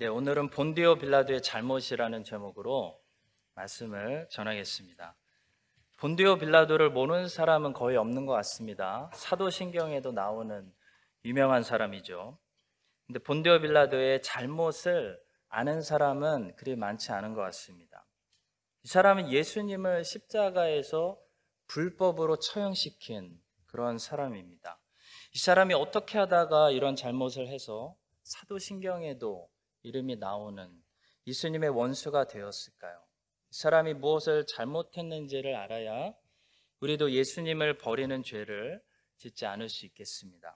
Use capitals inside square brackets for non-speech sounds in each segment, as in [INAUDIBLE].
네, 오늘은 본디오 빌라도의 잘못이라는 제목으로 말씀을 전하겠습니다. 본디오 빌라도를 모르는 사람은 거의 없는 것 같습니다. 사도신경에도 나오는 유명한 사람이죠. 근데 본디오 빌라도의 잘못을 아는 사람은 그리 많지 않은 것 같습니다. 이 사람은 예수님을 십자가에서 불법으로 처형시킨 그런 사람입니다. 이 사람이 어떻게 하다가 이런 잘못을 해서 사도신경에도 이름이 나오는 예수님의 원수가 되었을까요? 이 사람이 무엇을 잘못했는지를 알아야 우리도 예수님을 버리는 죄를 짓지 않을 수 있겠습니다.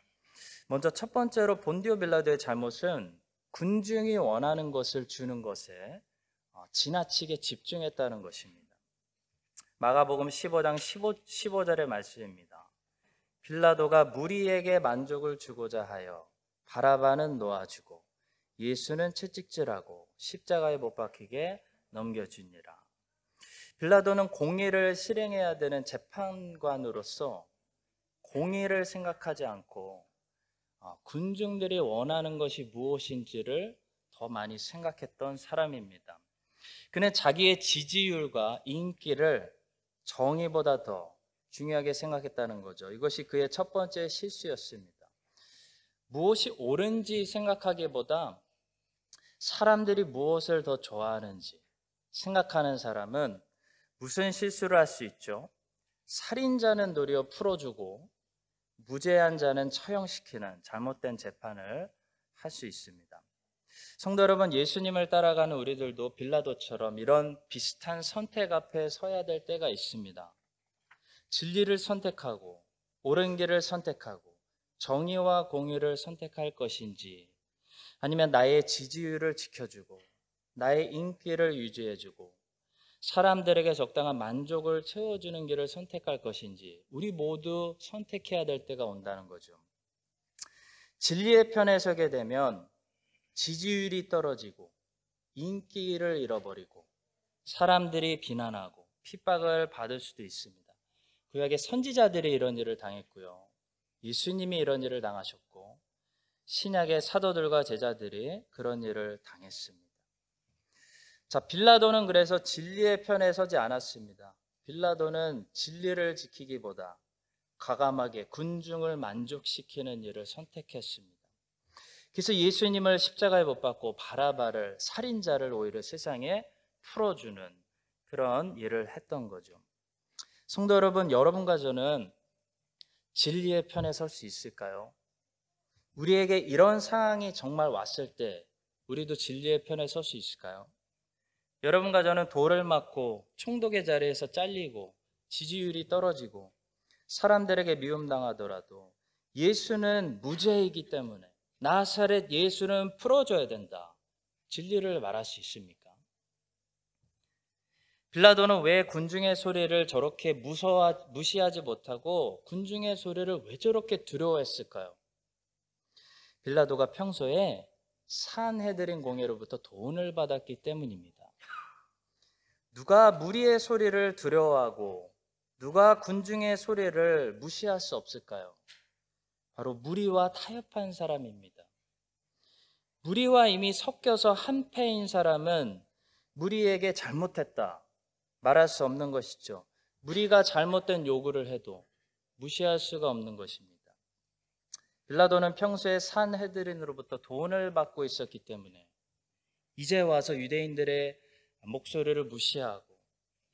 먼저 첫 번째로 본디오 빌라도의 잘못은 군중이 원하는 것을 주는 것에 어, 지나치게 집중했다는 것입니다. 마가복음 15장 15, 15절의 말씀입니다. 빌라도가 무리에게 만족을 주고자 하여 바라바는 놓아주고 예수는 채찍질하고 십자가에 못 박히게 넘겨주니라. 빌라도는 공의를 실행해야 되는 재판관으로서 공의를 생각하지 않고 어, 군중들이 원하는 것이 무엇인지를 더 많이 생각했던 사람입니다. 그는 자기의 지지율과 인기를 정의보다 더 중요하게 생각했다는 거죠. 이것이 그의 첫 번째 실수였습니다. 무엇이 옳은지 생각하기보다 사람들이 무엇을 더 좋아하는지 생각하는 사람은 무슨 실수를 할 수 있죠? 살인자는 도리어 풀어주고 무죄한 자는 처형시키는 잘못된 재판을 할 수 있습니다. 성도 여러분, 예수님을 따라가는 우리들도 빌라도처럼 이런 비슷한 선택 앞에 서야 될 때가 있습니다. 진리를 선택하고 옳은 길을 선택하고 정의와 공의를 선택할 것인지 아니면 나의 지지율을 지켜주고 나의 인기를 유지해주고 사람들에게 적당한 만족을 채워주는 길을 선택할 것인지 우리 모두 선택해야 될 때가 온다는 거죠. 진리의 편에 서게 되면 지지율이 떨어지고 인기를 잃어버리고 사람들이 비난하고 핍박을 받을 수도 있습니다. 구약의 선지자들이 이런 일을 당했고요. 예수님이 이런 일을 당하셨고 신약의 사도들과 제자들이 그런 일을 당했습니다. 자, 빌라도는 그래서 진리의 편에 서지 않았습니다. 빌라도는 진리를 지키기보다 가감하게 군중을 만족시키는 일을 선택했습니다. 그래서 예수님을 십자가에 못 박고 바라바를 살인자를 오히려 세상에 풀어주는 그런 일을 했던 거죠. 성도 여러분, 여러분과 저는 진리의 편에 설 수 있을까요? 우리에게 이런 상황이 정말 왔을 때 우리도 진리의 편에 설 수 있을까요? 여러분과 저는 돌을 맞고 총독의 자리에서 잘리고 지지율이 떨어지고 사람들에게 미움당하더라도 예수는 무죄이기 때문에 나사렛 예수는 풀어줘야 된다. 진리를 말할 수 있습니까? 빌라도는 왜 군중의 소리를 저렇게 무서워, 무시하지 못하고 군중의 소리를 왜 저렇게 두려워했을까요? 빌라도가 평소에 산해드린 공예로부터 돈을 받았기 때문입니다. 누가 무리의 소리를 두려워하고 누가 군중의 소리를 무시할 수 없을까요? 바로 무리와 타협한 사람입니다. 무리와 이미 섞여서 한패인 사람은 무리에게 잘못했다. 말할 수 없는 것이죠. 무리가 잘못된 요구를 해도 무시할 수가 없는 것입니다. 빌라도는 평소에 산헤드린으로부터 돈을 받고 있었기 때문에 이제 와서 유대인들의 목소리를 무시하고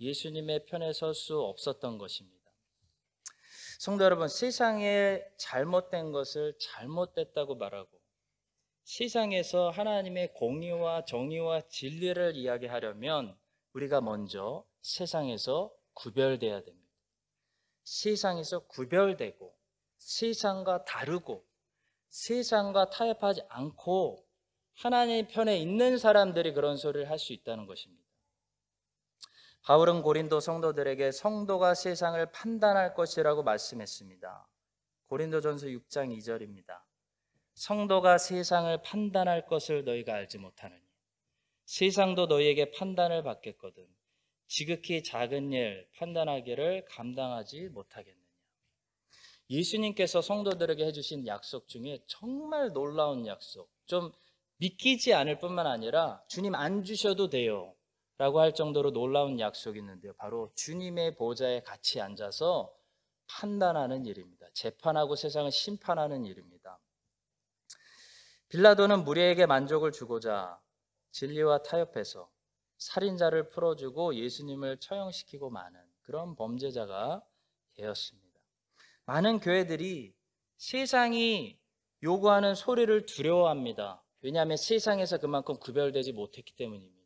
예수님의 편에 설 수 없었던 것입니다. 성도 여러분, 세상에 잘못된 것을 잘못됐다고 말하고 세상에서 하나님의 공의와 정의와 진리를 이야기하려면 우리가 먼저 세상에서 구별돼야 됩니다. 세상에서 구별되고 세상과 다르고 세상과 타협하지 않고 하나님 편에 있는 사람들이 그런 소리를 할 수 있다는 것입니다. 바울은 고린도 성도들에게 성도가 세상을 판단할 것이라고 말씀했습니다. 고린도전서 6장 2절입니다. 성도가 세상을 판단할 것을 너희가 알지 못하느니 세상도 너희에게 판단을 받겠거든 지극히 작은 일 판단하기를 감당하지 못하겠느냐. 예수님께서 성도들에게 해주신 약속 중에 정말 놀라운 약속, 좀 믿기지 않을 뿐만 아니라 주님 안 주셔도 돼요. 라고 할 정도로 놀라운 약속이 있는데요. 바로 주님의 보좌에 같이 앉아서 판단하는 일입니다. 재판하고 세상을 심판하는 일입니다. 빌라도는 무리에게 만족을 주고자 진리와 타협해서 살인자를 풀어주고 예수님을 처형시키고 마는 그런 범죄자가 되었습니다. 많은 교회들이 세상이 요구하는 소리를 두려워합니다. 왜냐하면 세상에서 그만큼 구별되지 못했기 때문입니다.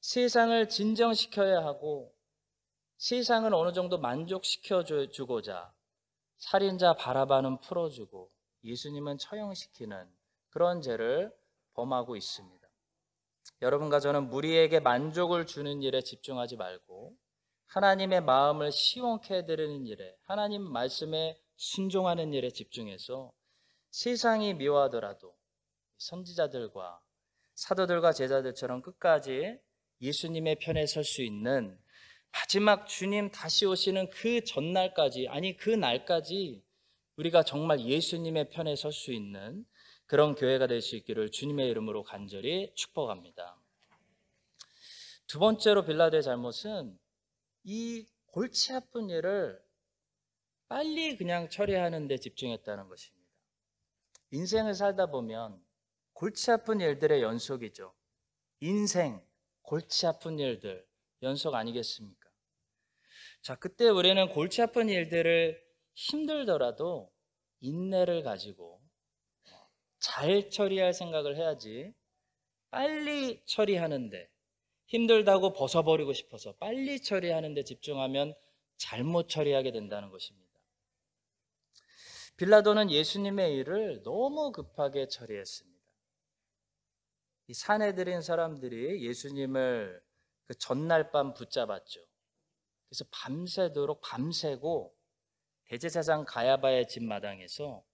세상을 진정시켜야 하고 세상을 어느 정도 만족시켜 주고자 살인자 바라바는 풀어주고 예수님은 처형시키는 그런 죄를 범하고 있습니다. 여러분과 저는 무리에게 만족을 주는 일에 집중하지 말고 하나님의 마음을 시원케 해드리는 일에 하나님 말씀에 순종하는 일에 집중해서 세상이 미워하더라도 선지자들과 사도들과 제자들처럼 끝까지 예수님의 편에 설 수 있는 마지막 주님 다시 오시는 그 전날까지, 아니 그 날까지 우리가 정말 예수님의 편에 설 수 있는 그런 교회가 될 수 있기를 주님의 이름으로 간절히 축복합니다. 두 번째로 빌라도의 잘못은 이 골치 아픈 일을 빨리 그냥 처리하는 데 집중했다는 것입니다. 인생을 살다 보면 골치 아픈 일들의 연속이죠. 인생, 골치 아픈 일들, 연속 아니겠습니까? 자, 그때 우리는 골치 아픈 일들을 힘들더라도 인내를 가지고 잘 처리할 생각을 해야지 빨리 처리하는데 힘들다고 벗어버리고 싶어서 빨리 처리하는데 집중하면 잘못 처리하게 된다는 것입니다. 빌라도는 예수님의 일을 너무 급하게 처리했습니다. 이 산에 들인 사람들이 예수님을 그 전날 밤 붙잡았죠. 그래서 밤새도록 밤새고 대제사장 가야바의 집 마당에서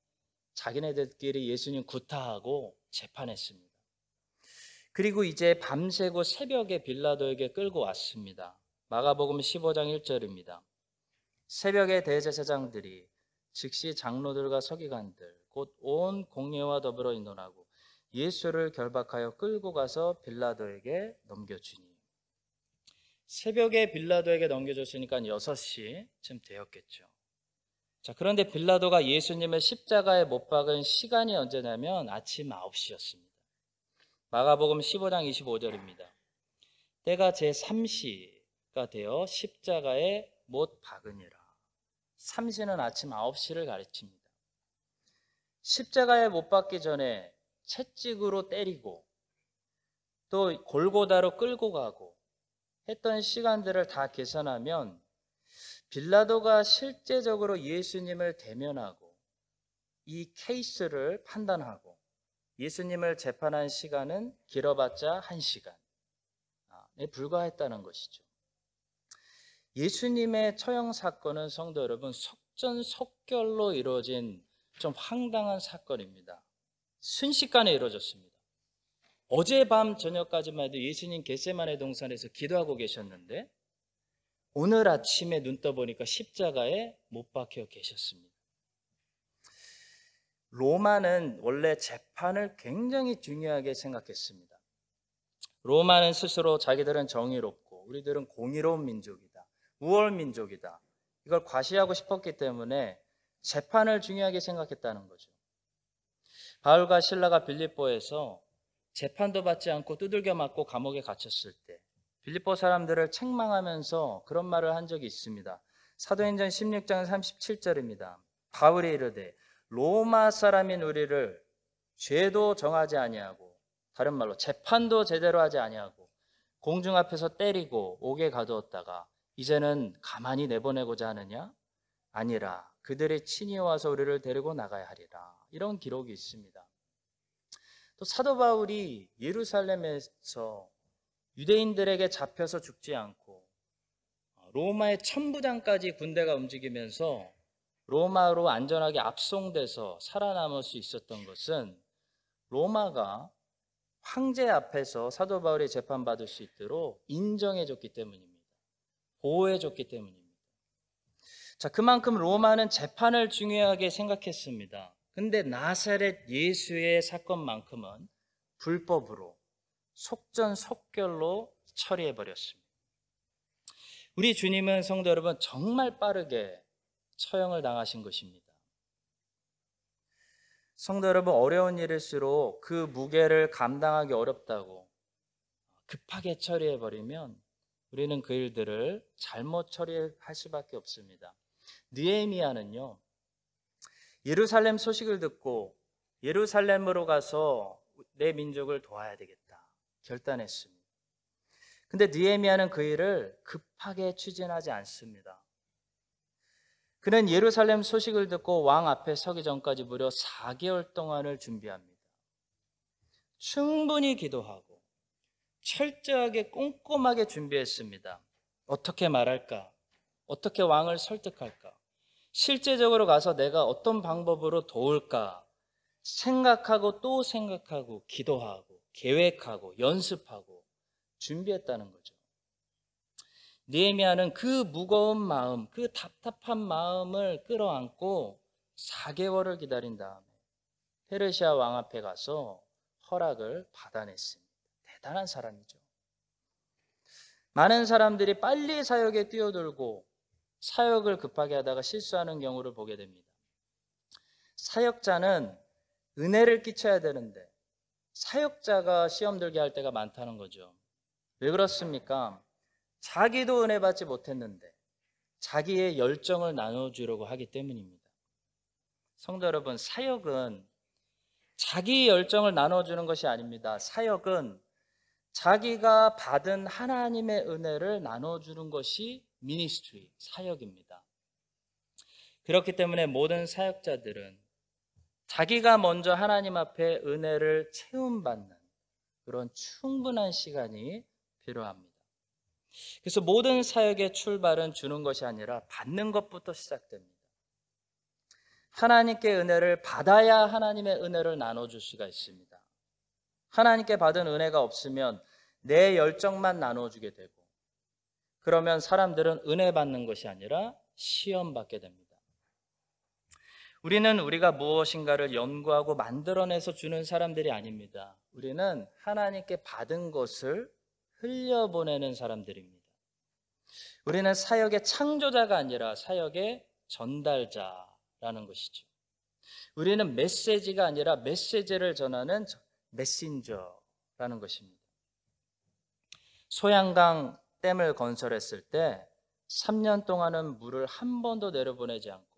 자기네들끼리 예수님 구타하고 재판했습니다. 그리고 이제 밤새고 새벽에 빌라도에게 끌고 왔습니다. 마가복음 15장 1절입니다. 새벽에 대제사장들이 즉시 장로들과 서기관들 곧 온 공예와 더불어 인논하고 예수를 결박하여 끌고 가서 빌라도에게 넘겨주니 새벽에 빌라도에게 넘겨줬으니까 6시쯤 되었겠죠. 자, 그런데 빌라도가 예수님을 십자가에 못 박은 시간이 언제냐면 아침 9시였습니다. 마가복음 15장 25절입니다. 때가 제 3시가 되어 십자가에 못 박으니라. 3시는 아침 9시를 가르칩니다. 십자가에 못 박기 전에 채찍으로 때리고 또 골고다로 끌고 가고 했던 시간들을 다 계산하면 빌라도가 실제적으로 예수님을 대면하고 이 케이스를 판단하고 예수님을 재판한 시간은 길어봤자 한 시간에 아, 불과했다는 것이죠. 예수님의 처형 사건은 성도 여러분 속전속결로 이루어진 좀 황당한 사건입니다. 순식간에 이루어졌습니다. 어젯밤 저녁까지만 해도 예수님 겟세만의 동산에서 기도하고 계셨는데 오늘 아침에 눈 떠보니까 십자가에 못 박혀 계셨습니다. 로마는 원래 재판을 굉장히 중요하게 생각했습니다. 로마는 스스로 자기들은 정의롭고 우리들은 공의로운 민족이다. 우월 민족이다. 이걸 과시하고 싶었기 때문에 재판을 중요하게 생각했다는 거죠. 바울과 신라가 빌립보에서 재판도 받지 않고 두들겨 맞고 감옥에 갇혔을 때 빌립보 사람들을 책망하면서 그런 말을 한 적이 있습니다. 사도행전 16장 37절입니다. 바울이 이르되 로마 사람인 우리를 죄도 정하지 아니하고 다른 말로 재판도 제대로 하지 아니하고 공중 앞에서 때리고 옥에 가두었다가 이제는 가만히 내보내고자 하느냐? 아니라 그들의 친히 와서 우리를 데리고 나가야 하리라. 이런 기록이 있습니다. 또 사도 바울이 예루살렘에서 유대인들에게 잡혀서 죽지 않고 로마의 천부장까지 군대가 움직이면서 로마로 안전하게 압송돼서 살아남을 수 있었던 것은 로마가 황제 앞에서 사도 바울이 재판받을 수 있도록 인정해줬기 때문입니다. 보호해줬기 때문입니다. 자, 그만큼 로마는 재판을 중요하게 생각했습니다. 근데 나사렛 예수의 사건만큼은 불법으로 속전속결로 처리해 버렸습니다. 우리 주님은 성도 여러분 정말 빠르게 처형을 당하신 것입니다. 성도 여러분 어려운 일일수록 그 무게를 감당하기 어렵다고 급하게 처리해 버리면 우리는 그 일들을 잘못 처리할 수밖에 없습니다. 느헤미야는요. 예루살렘 소식을 듣고 예루살렘으로 가서 내 민족을 도와야 되겠다 결단했습니다. 근데 느헤미야는 그 일을 급하게 추진하지 않습니다. 그는 예루살렘 소식을 듣고 왕 앞에 서기 전까지 무려 4개월 동안을 준비합니다. 충분히 기도하고 철저하게 꼼꼼하게 준비했습니다. 어떻게 말할까? 어떻게 왕을 설득할까? 실제적으로 가서 내가 어떤 방법으로 도울까? 생각하고 또 생각하고 기도하고 계획하고 연습하고 준비했다는 거죠. 느헤미야는 그 무거운 마음, 그 답답한 마음을 끌어안고 4개월을 기다린 다음에 페르시아 왕 앞에 가서 허락을 받아냈습니다. 대단한 사람이죠. 많은 사람들이 빨리 사역에 뛰어들고 사역을 급하게 하다가 실수하는 경우를 보게 됩니다. 사역자는 은혜를 끼쳐야 되는데 사역자가 시험 들게 할 때가 많다는 거죠. 왜 그렇습니까? 자기도 은혜 받지 못했는데 자기의 열정을 나눠주려고 하기 때문입니다. 성도 여러분, 사역은 자기 열정을 나눠주는 것이 아닙니다. 사역은 자기가 받은 하나님의 은혜를 나눠주는 것이 미니스트리, 사역입니다. 그렇기 때문에 모든 사역자들은 자기가 먼저 하나님 앞에 은혜를 채움받는 그런 충분한 시간이 필요합니다. 그래서 모든 사역의 출발은 주는 것이 아니라 받는 것부터 시작됩니다. 하나님께 은혜를 받아야 하나님의 은혜를 나눠줄 수가 있습니다. 하나님께 받은 은혜가 없으면 내 열정만 나눠주게 되고, 그러면 사람들은 은혜 받는 것이 아니라 시험 받게 됩니다. 우리는 우리가 무엇인가를 연구하고 만들어내서 주는 사람들이 아닙니다. 우리는 하나님께 받은 것을 흘려보내는 사람들입니다. 우리는 사역의 창조자가 아니라 사역의 전달자라는 것이죠. 우리는 메시지가 아니라 메시지를 전하는 메신저라는 것입니다. 소양강 댐을 건설했을 때 3년 동안은 물을 한 번도 내려보내지 않고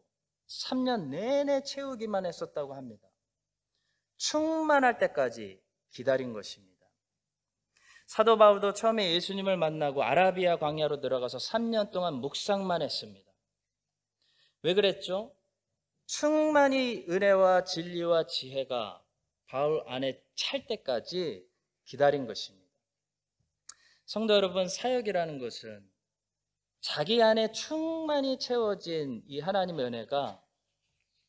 3년 내내 채우기만 했었다고 합니다. 충만할 때까지 기다린 것입니다. 사도 바울도 처음에 예수님을 만나고 아라비아 광야로 들어가서 3년 동안 묵상만 했습니다. 왜 그랬죠? 충만히 은혜와 진리와 지혜가 바울 안에 찰 때까지 기다린 것입니다. 성도 여러분, 사역이라는 것은 자기 안에 충만히 채워진 이 하나님의 은혜가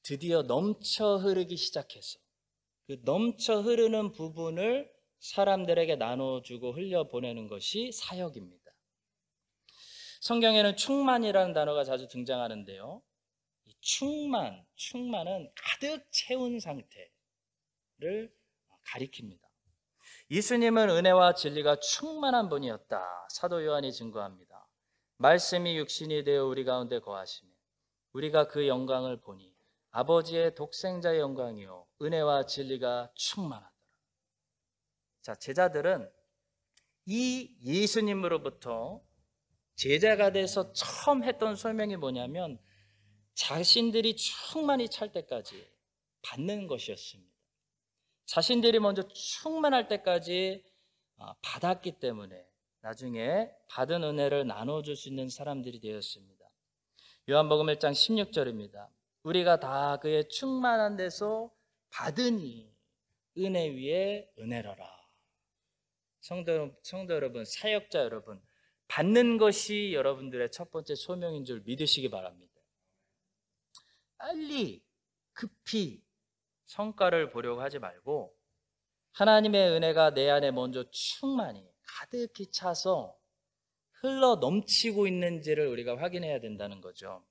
드디어 넘쳐 흐르기 시작해서 그 넘쳐 흐르는 부분을 사람들에게 나눠주고 흘려보내는 것이 사역입니다. 성경에는 충만이라는 단어가 자주 등장하는데요. 이 충만, 충만은 가득 채운 상태를 가리킵니다. 예수님은 은혜와 진리가 충만한 분이었다. 사도 요한이 증거합니다. 말씀이 육신이 되어 우리 가운데 거하시며 우리가 그 영광을 보니 아버지의 독생자의 영광이요 은혜와 진리가 충만하다. 자, 제자들은 이 예수님으로부터 제자가 돼서 처음 했던 설명이 뭐냐면 자신들이 충만히 찰 때까지 받는 것이었습니다. 자신들이 먼저 충만할 때까지 아, 받았기 때문에 나중에 받은 은혜를 나눠줄 수 있는 사람들이 되었습니다. 요한복음 1장 16절입니다. 우리가 다 그의 충만한 데서 받으니 은혜 위에 은혜로라. 성도, 성도 여러분, 사역자 여러분, 받는 것이 여러분들의 첫 번째 소명인 줄 믿으시기 바랍니다. 빨리, 급히 성과를 보려고 하지 말고 하나님의 은혜가 내 안에 먼저 충만히 가득히 차서 흘러 넘치고 있는지를 우리가 확인해야 된다는 거죠.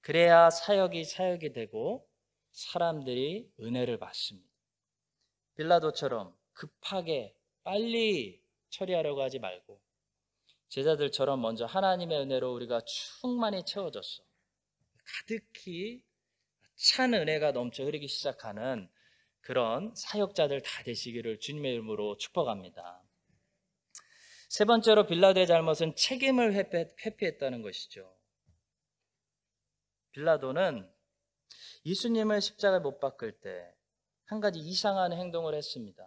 그래야 사역이 사역이 되고 사람들이 은혜를 받습니다. 빌라도처럼 급하게 빨리 처리하려고 하지 말고 제자들처럼 먼저 하나님의 은혜로 우리가 충만히 채워졌어. 가득히 찬 은혜가 넘쳐 흐르기 시작하는 그런 사역자들 다 되시기를 주님의 이름으로 축복합니다. 세 번째로 빌라도의 잘못은 책임을 회피, 회피했다는 것이죠. 빌라도는 예수님을 십자가에 못 박을 때 한 가지 이상한 행동을 했습니다.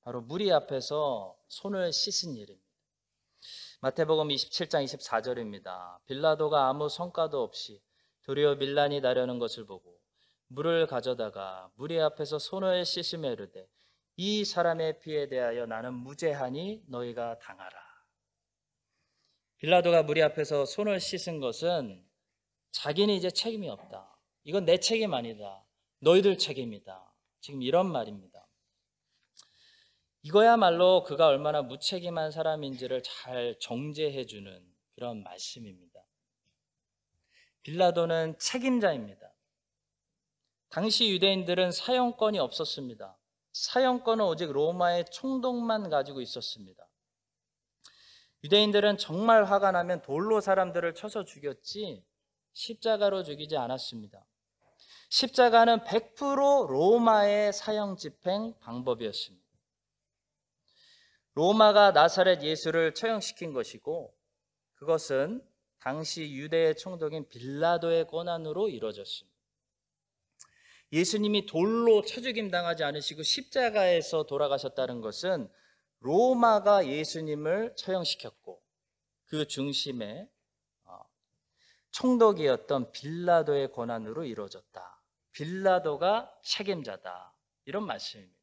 바로 무리 앞에서 손을 씻은 일입니다. 마태복음 27장 24절입니다. 빌라도가 아무 성과도 없이 도리어 밀란이 나려는 것을 보고 물을 가져다가 무리 앞에서 손을 씻으며 이르되 이 사람의 피에 대하여 나는 무죄하니 너희가 당하라. 빌라도가 무리 앞에서 손을 씻은 것은 자기는 이제 책임이 없다. 이건 내 책임 아니다. 너희들 책임이다. 지금 이런 말입니다. 이거야말로 그가 얼마나 무책임한 사람인지를 잘 정제해주는 그런 말씀입니다. 빌라도는 책임자입니다. 당시 유대인들은 사형권이 없었습니다. 사형권은 오직 로마의 총독만 가지고 있었습니다. 유대인들은 정말 화가 나면 돌로 사람들을 쳐서 죽였지 십자가로 죽이지 않았습니다. 십자가는 100% 로마의 사형 집행 방법이었습니다. 로마가 나사렛 예수를 처형시킨 것이고 그것은 당시 유대의 총독인 빌라도의 권한으로 이루어졌습니다. 예수님이 돌로 쳐죽임 당하지 않으시고 십자가에서 돌아가셨다는 것은 로마가 예수님을 처형시켰고 그 중심에 어, 총독이었던 빌라도의 권한으로 이루어졌다. 빌라도가 책임자다. 이런 말씀입니다.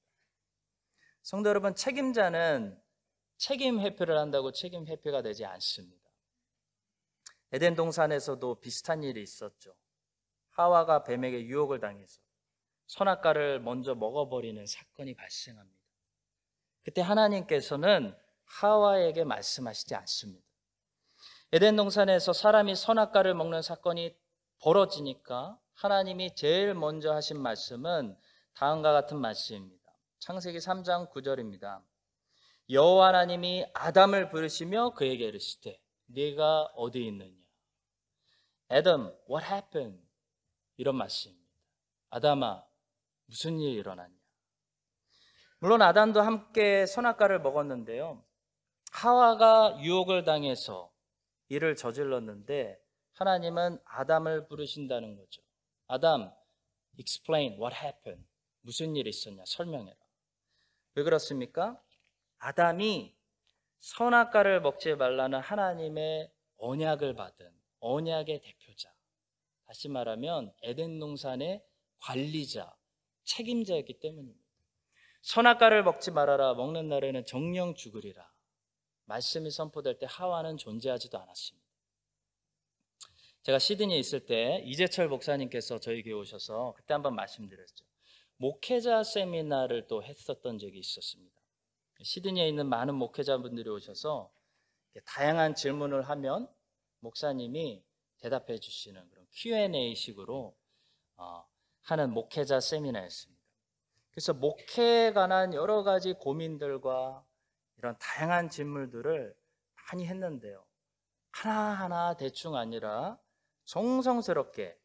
성도 여러분, 책임자는 책임 회피를 한다고 책임 회피가 되지 않습니다. 에덴 동산에서도 비슷한 일이 있었죠. 하와가 뱀에게 유혹을 당해서 선악과를 먼저 먹어버리는 사건이 발생합니다. 그때 하나님께서는 하와에게 말씀하시지 않습니다. 에덴 동산에서 사람이 선악과를 먹는 사건이 벌어지니까 하나님이 제일 먼저 하신 말씀은 다음과 같은 말씀입니다. 창세기 3장 9절입니다. 여호와 하나님이 아담을 부르시며 그에게 이르시되 네가 어디 있느냐? Adam, what happened? 이런 말씀입니다. 아담아, 무슨 일이 일어났냐? 물론 아담도 함께 선악과를 먹었는데요. 하와가 유혹을 당해서 일을 저질렀는데 하나님은 아담을 부르신다는 거죠. 아담, explain what happened. 무슨 일이 있었냐? 설명해라. 왜 그렇습니까? 아담이 선악과를 먹지 말라는 하나님의 언약을 받은 언약의 대표자. 다시 말하면 에덴 농산의 관리자, 책임자였기 때문입니다. 선악과를 먹지 말아라. 먹는 날에는 정령 죽으리라. 말씀이 선포될 때 하와는 존재하지도 않았습니다. 제가 시드니에 있을 때 이재철 목사님께서 저에게 오셔서 그때 한번 말씀드렸죠. 목회자 세미나를 또 했었던 적이 있었습니다. 시드니에 있는 많은 목회자분들이 오셔서 다양한 질문을 하면 목사님이 대답해 주시는 그런 Q&A 식으로 어, 하는 목회자 세미나였습니다. 그래서 목회에 관한 여러 가지 고민들과 이런 다양한 질문들을 많이 했는데요. 하나하나 대충 아니라 정성스럽게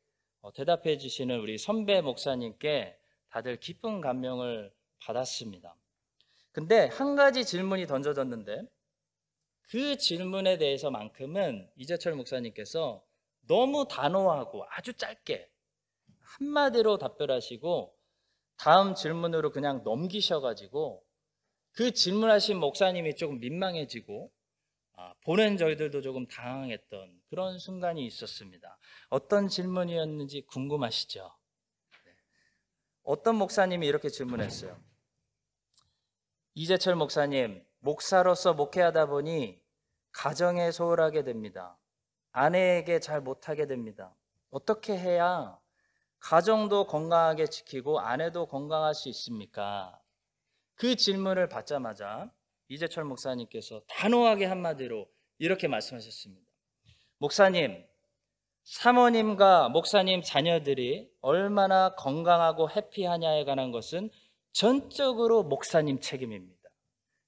어, 대답해 주시는 우리 선배 목사님께 다들 기쁜 감명을 받았습니다. 근데 한 가지 질문이 던져졌는데 그 질문에 대해서만큼은 이재철 목사님께서 너무 단호하고 아주 짧게 한마디로 답변하시고 다음 질문으로 그냥 넘기셔가지고 그 질문하신 목사님이 조금 민망해지고 아, 보낸 저희들도 조금 당황했던 그런 순간이 있었습니다. 어떤 질문이었는지 궁금하시죠? 네. 어떤 목사님이 이렇게 질문했어요. 이재철 목사님, 목사로서 목회하다 보니 가정에 소홀하게 됩니다. 아내에게 잘 못하게 됩니다. 어떻게 해야 가정도 건강하게 지키고 아내도 건강할 수 있습니까? 그 질문을 받자마자 이재철 목사님께서 단호하게 한마디로 이렇게 말씀하셨습니다. 목사님, 사모님과 목사님 자녀들이 얼마나 건강하고 해피하냐에 관한 것은 전적으로 목사님 책임입니다.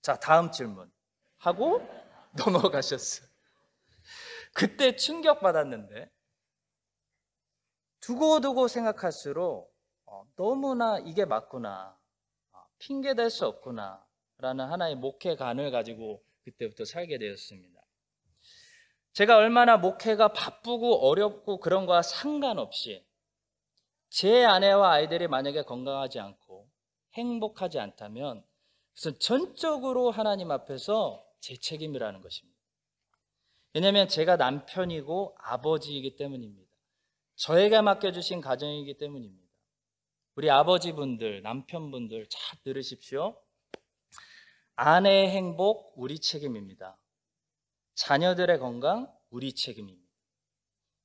자, 다음 질문. 하고 [LAUGHS] 넘어가셨어요. 그때 충격받았는데, 두고두고 생각할수록 어, 너무나 이게 맞구나. 어, 핑계 댈수 없구나. 라는 하나의 목회관을 가지고 그때부터 살게 되었습니다. 제가 얼마나 목회가 바쁘고 어렵고 그런 거와 상관없이 제 아내와 아이들이 만약에 건강하지 않고 행복하지 않다면 그것은 전적으로 하나님 앞에서 제 책임이라는 것입니다. 왜냐하면 제가 남편이고 아버지이기 때문입니다. 저에게 맡겨주신 가정이기 때문입니다. 우리 아버지분들, 남편분들 잘 들으십시오. 아내의 행복, 우리 책임입니다. 자녀들의 건강, 우리 책임입니다.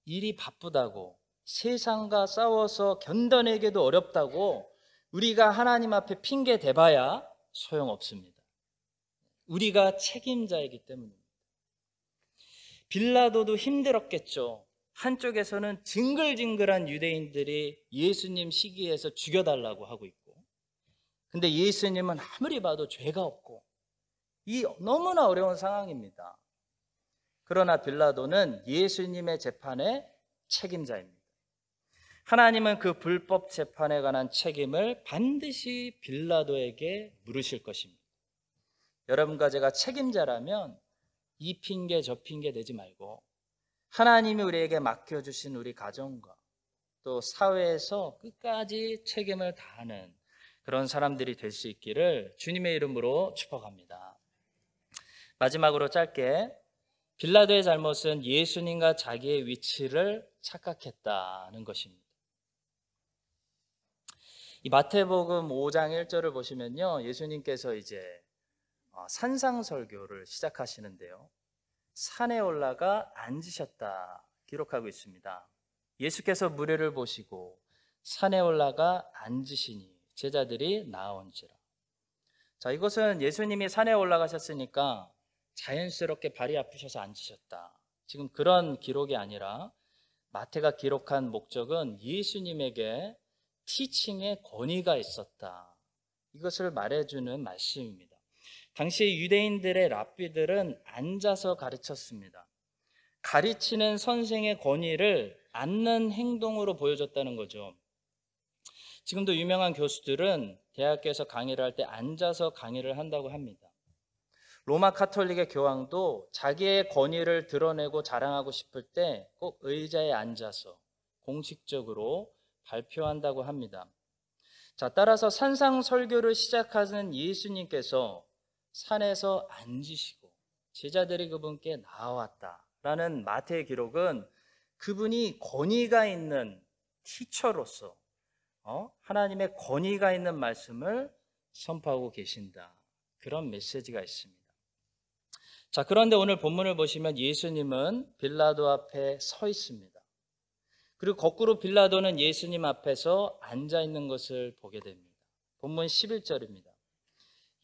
일이 바쁘다고, 세상과 싸워서 견뎌내기도 어렵다고, 우리가 하나님 앞에 핑계 대봐야 소용없습니다. 우리가 책임자이기 때문입니다. 빌라도도 힘들었겠죠. 한쪽에서는 징글징글한 유대인들이 예수님 시기에서 죽여달라고 하고 있고, 근데 예수님은 아무리 봐도 죄가 없고, 이 너무나 어려운 상황입니다. 그러나 빌라도는 예수님의 재판의 책임자입니다. 하나님은 그 불법 재판에 관한 책임을 반드시 빌라도에게 물으실 것입니다. 여러분과 제가 책임자라면 이 핑계 저 핑계 대지 말고 하나님이 우리에게 맡겨주신 우리 가정과 또 사회에서 끝까지 책임을 다하는 그런 사람들이 될 수 있기를 주님의 이름으로 축복합니다. 마지막으로 짧게 빌라도의 잘못은 예수님과 자기의 위치를 착각했다는 것입니다. 이 마태복음 5장 1절을 보시면요. 예수님께서 이제 어, 산상설교를 시작하시는데요. 산에 올라가 앉으셨다 기록하고 있습니다. 예수께서 무례를 보시고 산에 올라가 앉으시니 제자들이 나온지라. 자, 이것은 예수님이 산에 올라가셨으니까 자연스럽게 발이 아프셔서 앉으셨다. 지금 그런 기록이 아니라 마태가 기록한 목적은 예수님에게 티칭의 권위가 있었다. 이것을 말해주는 말씀입니다. 당시 유대인들의 랍비들은 앉아서 가르쳤습니다. 가르치는 선생의 권위를 앉는 행동으로 보여줬다는 거죠. 지금도 유명한 교수들은 대학교에서 강의를 할 때 앉아서 강의를 한다고 합니다. 로마 카톨릭의 교황도 자기의 권위를 드러내고 자랑하고 싶을 때 꼭 의자에 앉아서 공식적으로 발표한다고 합니다. 자, 따라서 산상 설교를 시작하는 예수님께서 산에서 앉으시고 제자들이 그분께 나왔다라는 마태의 기록은 그분이 권위가 있는 티처로서 어? 하나님의 권위가 있는 말씀을 선포하고 계신다. 그런 메시지가 있습니다. 자, 그런데 오늘 본문을 보시면 예수님은 빌라도 앞에 서 있습니다. 그리고 거꾸로 빌라도는 예수님 앞에서 앉아 있는 것을 보게 됩니다. 본문 11절입니다.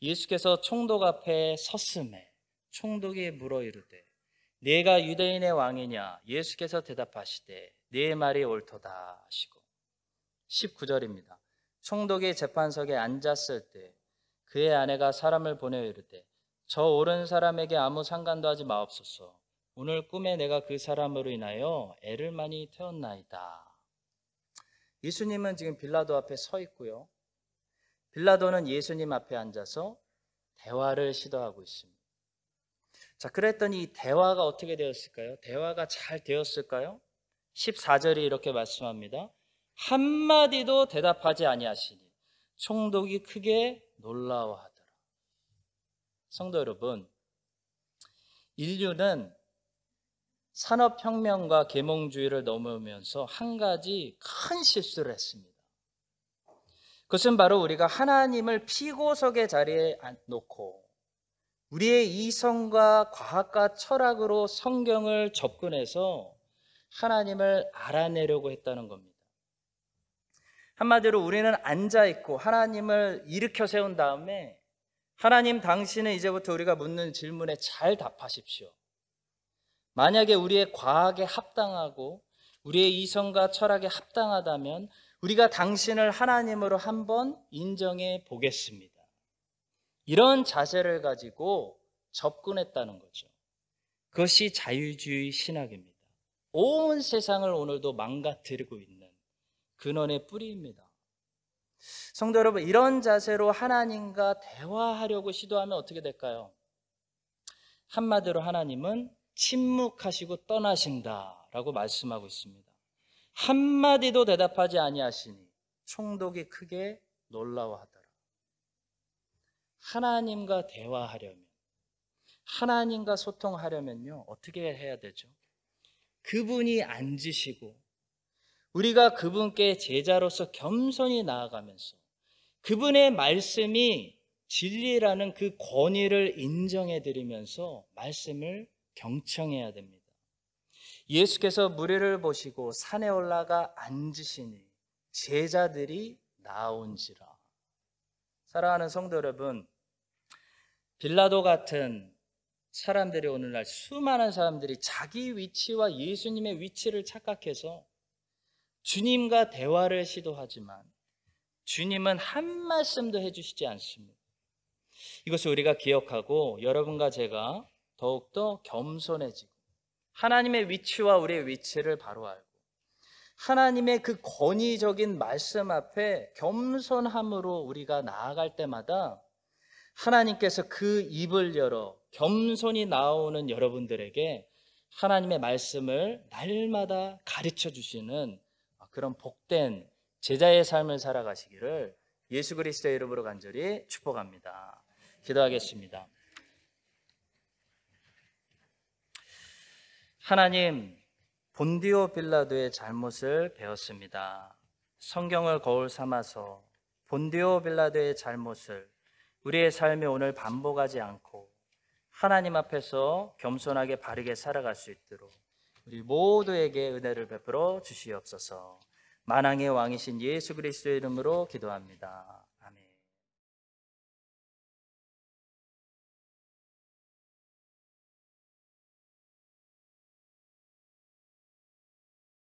예수께서 총독 앞에 섰음에 총독이 물어 이르되 내가 유대인의 왕이냐 예수께서 대답하시되 네 말이 옳도다 하시고 19절입니다. 총독이 재판석에 앉았을 때 그의 아내가 사람을 보내어 이르되 저 옳은 사람에게 아무 상관도 하지 마옵소서. 오늘 꿈에 내가 그 사람으로 인하여 애를 많이 태웠나이다. 예수님은 지금 빌라도 앞에 서 있고요. 빌라도는 예수님 앞에 앉아서 대화를 시도하고 있습니다. 자, 그랬더니 이 대화가 어떻게 되었을까요? 대화가 잘 되었을까요? 14절이 이렇게 말씀합니다. 한마디도 대답하지 아니하시니 총독이 크게 놀라워하다. 성도 여러분, 인류는 산업혁명과 계몽주의를 넘으면서 한 가지 큰 실수를 했습니다. 그것은 바로 우리가 하나님을 피고석의 자리에 놓고 우리의 이성과 과학과 철학으로 성경을 접근해서 하나님을 알아내려고 했다는 겁니다. 한마디로 우리는 앉아 있고 하나님을 일으켜 세운 다음에 하나님 당신은 이제부터 우리가 묻는 질문에 잘 답하십시오. 만약에 우리의 과학에 합당하고 우리의 이성과 철학에 합당하다면 우리가 당신을 하나님으로 한번 인정해 보겠습니다. 이런 자세를 가지고 접근했다는 거죠. 그것이 자유주의 신학입니다. 온 세상을 오늘도 망가뜨리고 있는 근원의 뿌리입니다. 성도 여러분, 이런 자세로 하나님과 대화하려고 시도하면 어떻게 될까요? 한마디로 하나님은 침묵하시고 떠나신다라고 말씀하고 있습니다. 한마디도 대답하지 아니하시니 총독이 크게 놀라워하더라. 하나님과 대화하려면 하나님과 소통하려면요. 어떻게 해야 되죠? 그분이 앉으시고 우리가 그분께 제자로서 겸손히 나아가면서 그분의 말씀이 진리라는 그 권위를 인정해 드리면서 말씀을 경청해야 됩니다. 예수께서 무리를 보시고 산에 올라가 앉으시니 제자들이 나온지라. 사랑하는 성도 여러분, 빌라도 같은 사람들이 오늘날 수많은 사람들이 자기 위치와 예수님의 위치를 착각해서 주님과 대화를 시도하지만 주님은 한 말씀도 해주시지 않습니다. 이것을 우리가 기억하고 여러분과 제가 더욱더 겸손해지고 하나님의 위치와 우리의 위치를 바로 알고 하나님의 그 권위적인 말씀 앞에 겸손함으로 우리가 나아갈 때마다 하나님께서 그 입을 열어 겸손히 나오는 여러분들에게 하나님의 말씀을 날마다 가르쳐 주시는 그런 복된 제자의 삶을 살아가시기를 예수 그리스도의 이름으로 간절히 축복합니다. 기도하겠습니다. 하나님, 본디오 빌라도의 잘못을 배웠습니다. 성경을 거울 삼아서 본디오 빌라도의 잘못을 우리의 삶에 오늘 반복하지 않고 하나님 앞에서 겸손하게 바르게 살아갈 수 있도록 우리 모두에게 은혜를 베풀어 주시옵소서. 만왕의 왕이신 예수 그리스도의 이름으로 기도합니다.